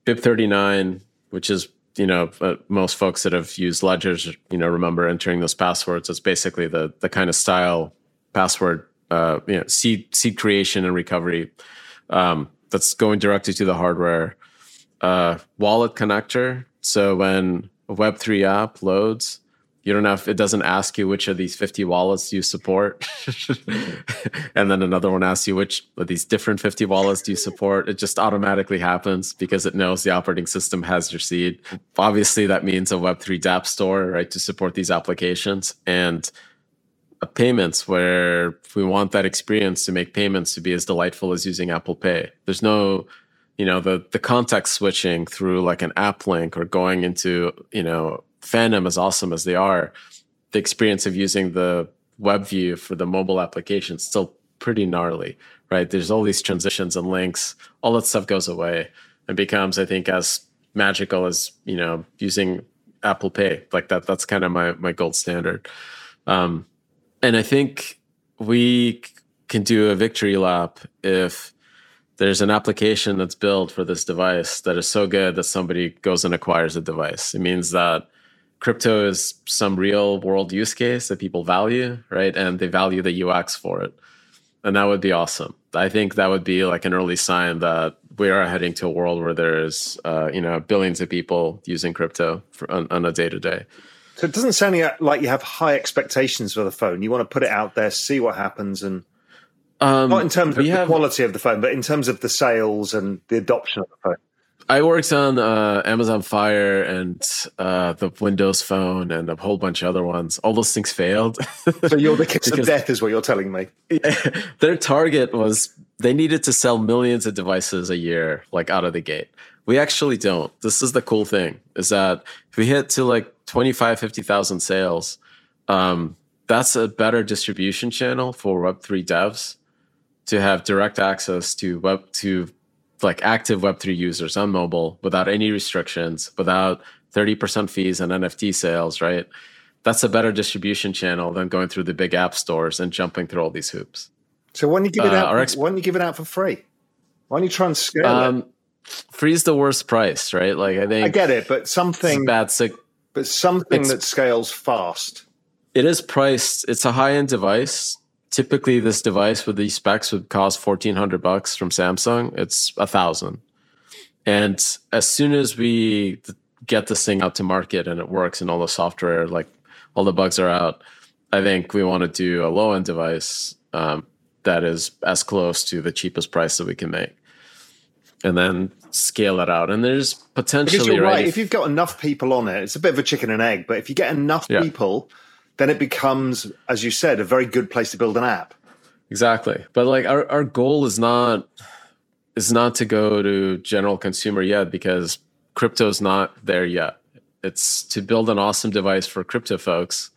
BIP39, which is you know, uh, most folks that have used ledgers, you know, remember entering those passwords. It's basically the the kind of style password, uh, you know, seed seed creation and recovery um, that's going directly to the hardware. Uh, wallet connector. So when a Web three app loads, you don't have it doesn't ask you which of these 50 wallets you support. And then another one asks you which of these different 50 wallets do you support. It just automatically happens because it knows the operating system has your seed. Obviously that means a web3 dApp store right to support these applications and payments where we want that experience to make payments to be as delightful as using apple pay. There's no you know the the context switching through like an app link or going into you know Phantom, as awesome as they are, the experience of using the web view for the mobile application is still pretty gnarly, right? There's all these transitions and links, all that stuff goes away and becomes, I think, as magical as, you know, using Apple Pay. Like that, that's kind of my, my gold standard. Um, and I think we can do a victory lap if there's an application that's built for this device that is so good that somebody goes and acquires a device. It means that crypto is some real world use case that people value, right? And they value the UX for it. And that would be awesome. I think that would be like an early sign that we are heading to a world where there's, uh, you know, billions of people using crypto for, on, on a day to day. So it doesn't sound like you have high expectations for the phone. You want to put it out there, see what happens, and um, not in terms of the have, quality of the phone, but in terms of the sales and the adoption of the phone. I worked on uh, Amazon Fire and uh, the Windows Phone and a whole bunch of other ones. All those things failed. so you're the kiss of death, is what you're telling me. their target was they needed to sell millions of devices a year, like out of the gate. We actually don't. This is the cool thing: is that if we hit to like 25, 50,000 sales, um, that's a better distribution channel for Web3 devs to have direct access to web to like active Web3 users on mobile without any restrictions, without 30% fees and NFT sales, right? That's a better distribution channel than going through the big app stores and jumping through all these hoops. So when you give it uh, out, exp- why don't you give it out for free? Why don't you try and scale um, it? Free is the worst price, right? Like I think I get it, but something bad sick, but something that scales fast. It is priced. It's a high end device typically this device with these specs would cost 1400 bucks from Samsung. It's a thousand. And as soon as we get this thing out to market and it works and all the software, like all the bugs are out, I think we want to do a low end device um, that is as close to the cheapest price that we can make. And then scale it out. And there's potentially because you're right. right if, if, you've got enough people on it, it's a bit of a chicken and egg. But if you get enough yeah. people then it becomes, as you said, a very good place to build an app. Exactly. But like our, our goal is not is not to go to general consumer yet because crypto is not there yet. It's to build an awesome device for crypto folks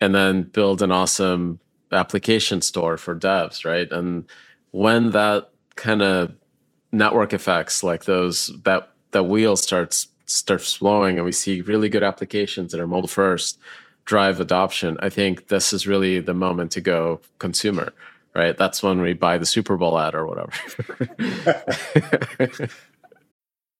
and then build an awesome application store for devs, right? And when that kind of network effects like those that that wheel starts starts flowing and we see really good applications that are mobile first drive adoption, I think this is really the moment to go consumer, right? That's when we buy the Super Bowl ad or whatever.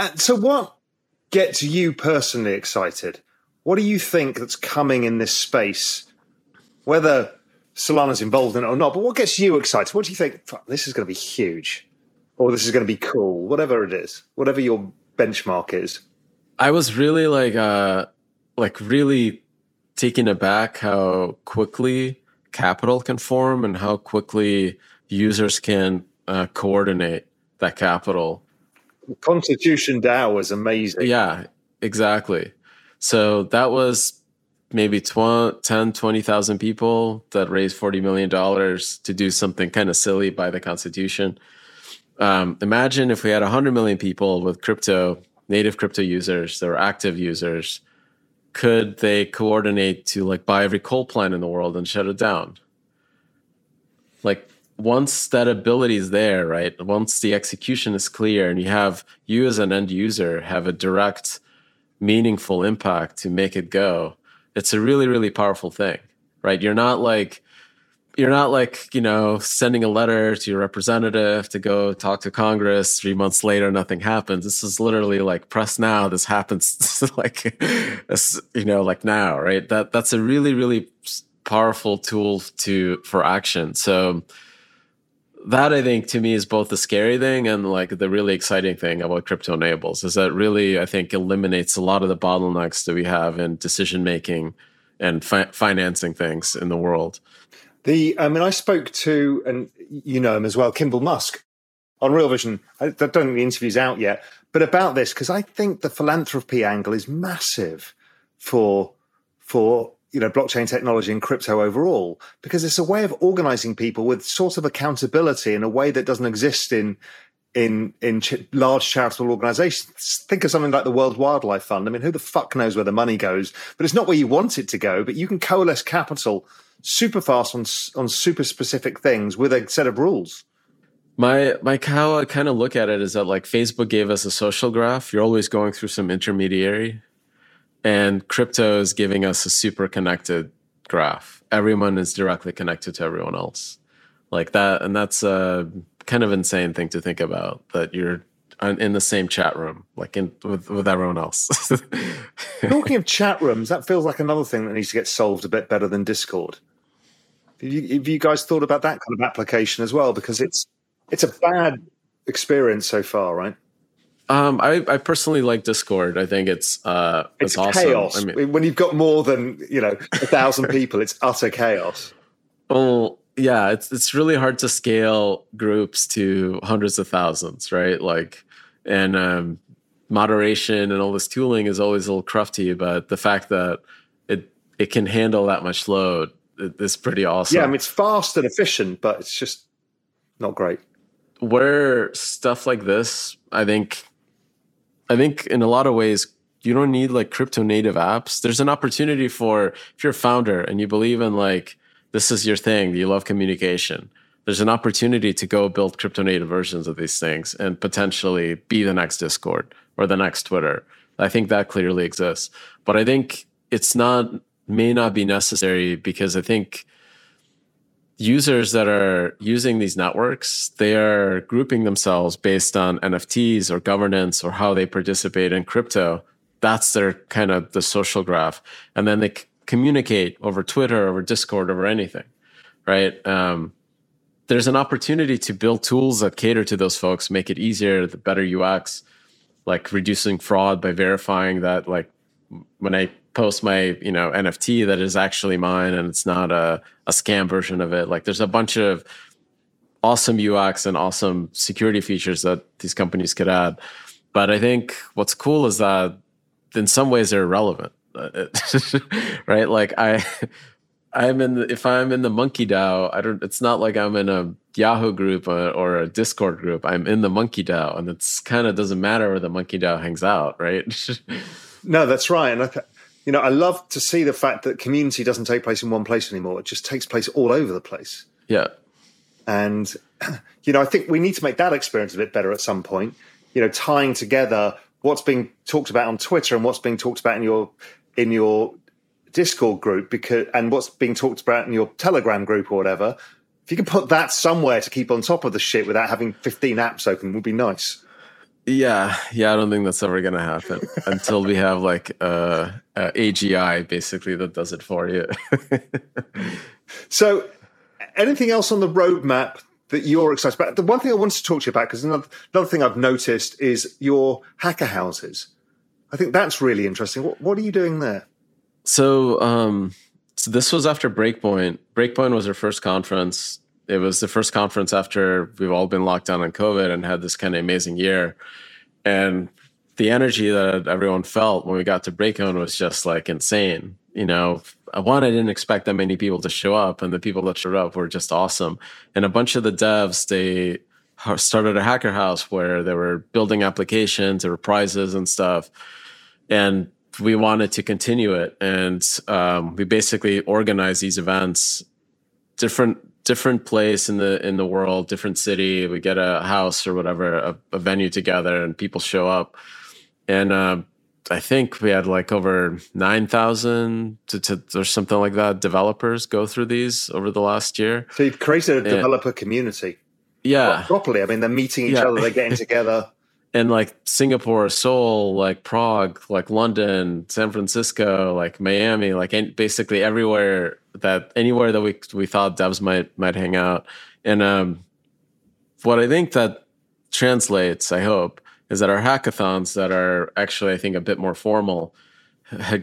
Uh, so, what gets you personally excited? What do you think that's coming in this space? Whether Solana's involved in it or not, but what gets you excited? What do you think? This is going to be huge, or this is going to be cool, whatever it is, whatever your benchmark is. I was really like, uh, like really taken aback how quickly capital can form and how quickly users can uh, coordinate that capital Constitution DAO was amazing. Yeah, exactly. So that was maybe 20, 10, 20,000 people that raised $40 million to do something kind of silly by the Constitution. Um, imagine if we had 100 million people with crypto, native crypto users, that are active users. Could they coordinate to like buy every coal plant in the world and shut it down? Like once that ability is there, right? Once the execution is clear and you have you as an end user have a direct, meaningful impact to make it go, it's a really, really powerful thing, right? You're not like, you're not like, you know, sending a letter to your representative to go talk to Congress. Three months later, nothing happens. This is literally like press now. This happens like, you know, like now, right? That that's a really, really powerful tool to for action. So, that I think to me is both the scary thing and like the really exciting thing about crypto enables is that really I think eliminates a lot of the bottlenecks that we have in decision making and fi- financing things in the world. The I mean I spoke to and you know him as well, Kimball Musk on Real Vision. I don't think the interview's out yet, but about this because I think the philanthropy angle is massive for for you know blockchain technology and crypto overall because it's a way of organizing people with sort of accountability in a way that doesn't exist in in in ch- large charitable organizations. Think of something like the world wildlife fund. I mean who the fuck knows where the money goes but it's not where you want it to go but you can coalesce capital super fast on on super specific things with a set of rules. My my how I kind of look at it is that like Facebook gave us a social graph. You're always going through some intermediary and crypto is giving us a super connected graph. Everyone is directly connected to everyone else. Like that. And that's a kind of insane thing to think about that you're in the same chat room, like in with, with everyone else. Talking of chat rooms, that feels like another thing that needs to get solved a bit better than Discord. Have you, have you guys thought about that kind of application as well? Because it's it's a bad experience so far, right? Um, I, I personally like Discord. I think it's uh, it's, it's awesome. chaos. I mean, when you've got more than you know a thousand people, it's utter chaos. Well, yeah, it's it's really hard to scale groups to hundreds of thousands, right? Like, and um, moderation and all this tooling is always a little crufty, but the fact that it it can handle that much load is pretty awesome. Yeah, I mean it's fast and efficient, but it's just not great. Where stuff like this, I think I think in a lot of ways, you don't need like crypto native apps. There's an opportunity for if you're a founder and you believe in like this is your thing, you love communication. There's an opportunity to go build crypto native versions of these things and potentially be the next Discord or the next Twitter. I think that clearly exists. But I think it's not may not be necessary because I think users that are using these networks, they are grouping themselves based on NFTs or governance or how they participate in crypto. That's their kind of the social graph. And then they c- communicate over Twitter, over Discord, over anything, right? Um, there's an opportunity to build tools that cater to those folks, make it easier, the better UX, like reducing fraud by verifying that, like when I post my you know nft that is actually mine and it's not a, a scam version of it like there's a bunch of awesome ux and awesome security features that these companies could add but i think what's cool is that in some ways they're irrelevant right like i I'm in the, if I'm in the Monkey DAO, I don't. It's not like I'm in a Yahoo group or, a Discord group. I'm in the Monkey DAO, and it's kind of doesn't matter where the Monkey DAO hangs out, right? no, that's right. And I, th- you know, I love to see the fact that community doesn't take place in one place anymore. It just takes place all over the place. Yeah. And you know, I think we need to make that experience a bit better at some point. You know, tying together what's being talked about on Twitter and what's being talked about in your in your Discord group because and what's being talked about in your Telegram group or whatever, if you can put that somewhere to keep on top of the shit without having 15 apps open would be nice. Yeah, yeah, I don't think that's ever going to happen until we have like uh, uh, AGI basically that does it for you. so, anything else on the roadmap that you're excited about? The one thing I wanted to talk to you about because another, another thing I've noticed is your hacker houses. I think that's really interesting. What, what are you doing there? So, um, so this was after Breakpoint. Breakpoint was our first conference. It was the first conference after we've all been locked down on COVID and had this kind of amazing year. And the energy that everyone felt when we got to Breakpoint was just like insane. You know, one, I didn't expect that many people to show up, and the people that showed up were just awesome. And a bunch of the devs, they started a hacker house where they were building applications, there were prizes and stuff. And we wanted to continue it, and um, we basically organized these events, different different place in the in the world, different city. We get a house or whatever, a, a venue together, and people show up. And uh, I think we had like over nine thousand to, to or something like that developers go through these over the last year. So you've created a and, developer community. Yeah, well, properly. I mean, they're meeting each yeah. other, they're getting together and like Singapore, Seoul, like Prague, like London, San Francisco, like Miami, like basically everywhere that anywhere that we we thought devs might might hang out. And um, what I think that translates, I hope, is that our hackathons that are actually I think a bit more formal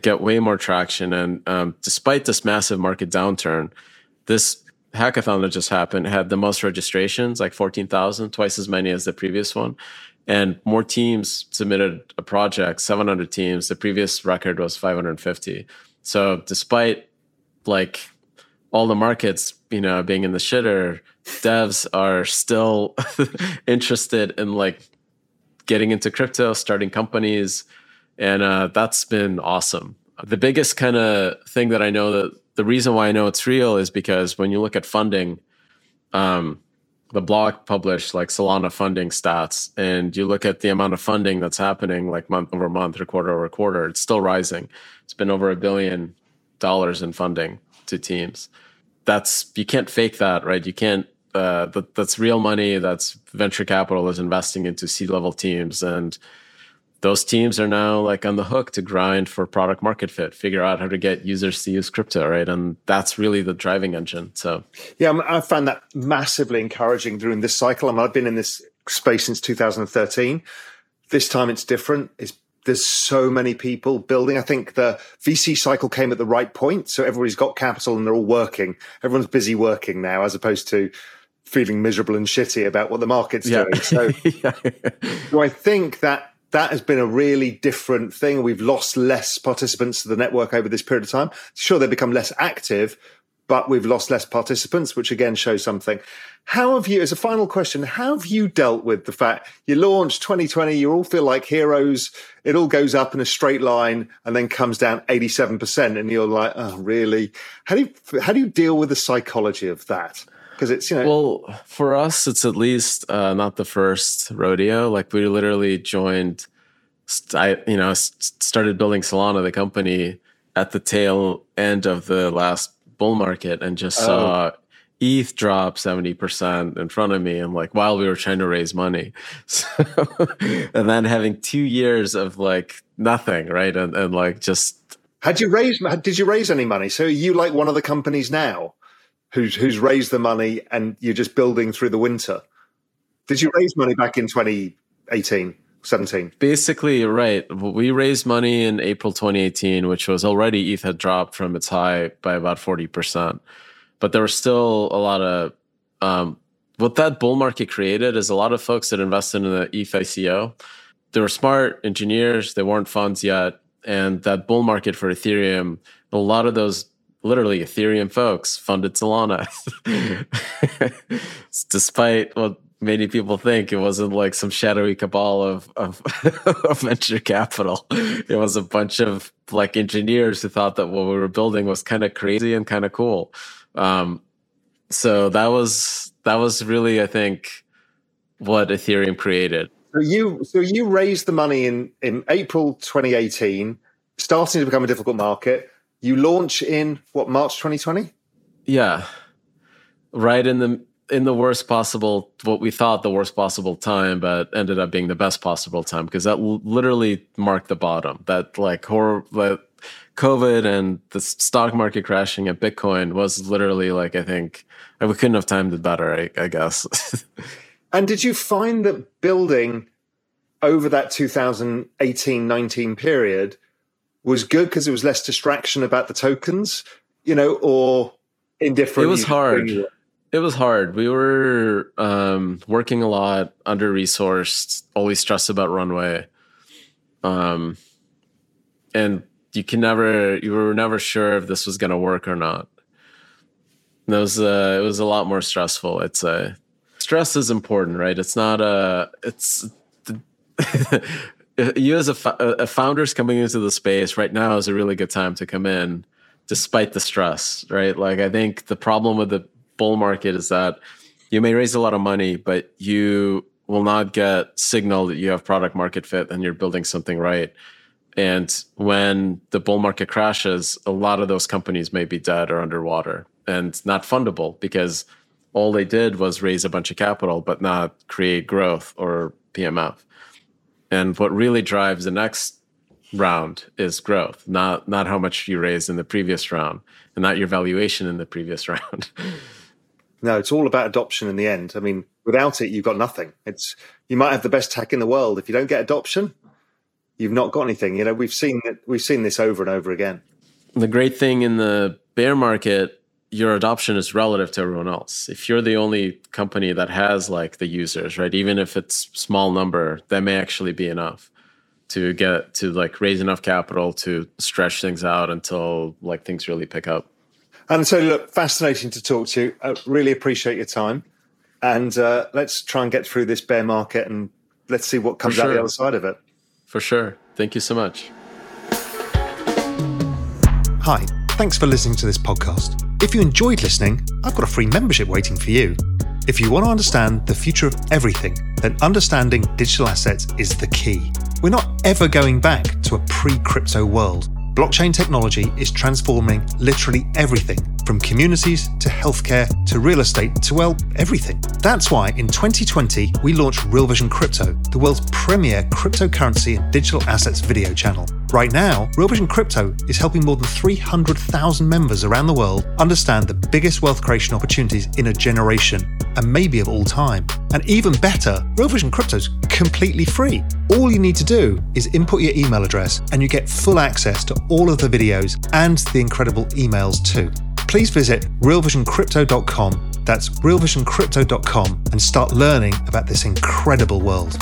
get way more traction. And um, despite this massive market downturn, this hackathon that just happened had the most registrations, like 14,000, twice as many as the previous one and more teams submitted a project 700 teams. The previous record was 550 so despite like all the markets you know being in the shitter devs are still interested in like getting into crypto starting companies. And uh, that's been awesome. The biggest kind of thing that i know that the reason why i know it's real is because when you look at funding um, the blog published like Solana funding stats, and you look at the amount of funding that's happening like month over month or quarter over quarter, it's still rising. It's been over a billion dollars in funding to teams. That's you can't fake that, right? You can't. Uh, that, that's real money. That's venture capital is investing into seed level teams, and those teams are now like on the hook to grind for product market fit, figure out how to get users to use crypto, right? And that's really the driving engine. So, yeah, I found that massively encouraging during this cycle. I mean, I've been in this space since 2013. This time it's different. It's there's so many people building. I think the VC cycle came at the right point. So everybody's got capital and they're all working. Everyone's busy working now, as opposed to feeling miserable and shitty about what the market's yeah. doing. So, yeah. do I think that that has been a really different thing. We've lost less participants to the network over this period of time. Sure, they've become less active, but we've lost less participants, which again shows something. How have you, as a final question, how have you dealt with the fact you launched 2020, you all feel like heroes, it all goes up in a straight line and then comes down 87%, and you're like, oh, really? How do you, how do you deal with the psychology of that? Because it's you know well for us it's at least uh, not the first rodeo like we literally joined i you know started building solana the company at the tail end of the last bull market and just oh. saw ETH drop 70% in front of me and like while we were trying to raise money. So, and then having two years of like nothing, right? And, and like just. Had you raised, did you raise any money? So are you like one of the companies now? Who's who's raised the money and you're just building through the winter. Did you raise money back in 2018, 17? Basically, right. We raised money in April 2018, which was already ETH had dropped from its high by about 40%. But there was still a lot of um, what that bull market created is a lot of folks that invested in the ETH ICO. They were smart engineers, they weren't funds yet. And that bull market for Ethereum, a lot of those literally Ethereum folks funded Solana, despite what many people think it wasn't like some shadowy cabal of, of, of venture capital. It was a bunch of like engineers who thought that what we were building was kind of crazy and kind of cool. Um, so that was that was really, I think, what Ethereum created. So you so you raised the money in in April 2018, starting to become a difficult market. You launch in what March 2020? Yeah, right in the in the worst possible what we thought the worst possible time but ended up being the best possible time because that l- literally marked the bottom. That like horror that covid and the stock market crashing and bitcoin was literally like i think we couldn't have timed it better i, I guess. And did you find that building over that 2018-19 period was good because there was less distraction about the tokens you know or indifferent it was hard it was hard. We were um, working a lot, under resourced, always stressed about runway. Um, and you can never, you were never sure if this was going to work or not. And it was, uh, it was a lot more stressful. It's a stress is important, right? It's not a, it's, you as a, a uh, uh, founders coming into the space right now is a really good time to come in despite the stress, right? Like I think the problem with the bull market is that you may raise a lot of money, but you will not get signal that you have product market fit and you're building something right. And when the bull market crashes, a lot of those companies may be dead or underwater and not fundable because all they did was raise a bunch of capital, but not create growth or PMF. And what really drives the next round is growth, not not how much you raised in the previous round and not your valuation in the previous round. No, it's all about adoption in the end. I mean, without it, you've got nothing. It's you might have the best tech in the world. If you don't get adoption, you've not got anything. You know, we've seen it, we've seen this over and over again. The great thing in the bear market, your adoption is relative to everyone else. If you're the only company that has like the users, right? Even if it's small number, that may actually be enough to get to like raise enough capital to stretch things out until like things really pick up. And so, look, fascinating to talk to you. I really appreciate your time. And uh, let's try and get through this bear market and let's see what comes sure. out the other side of it. For sure. Thank you so much. Hi, thanks for listening to this podcast. If you enjoyed listening, I've got a free membership waiting for you. If you want to understand the future of everything, then understanding digital assets is the key. We're not ever going back to a pre crypto world. Blockchain technology is transforming literally everything from communities to healthcare to real estate to, well, everything. That's why in 2020, we launched Real Vision Crypto, the world's premier cryptocurrency and digital assets video channel. Right now, Real Vision Crypto is helping more than 300,000 members around the world understand the biggest wealth creation opportunities in a generation and maybe of all time. And even better, Real Vision Crypto is completely free. All you need to do is input your email address and you get full access to all of the videos and the incredible emails too. Please visit realvisioncrypto.com. That's realvisioncrypto.com and start learning about this incredible world.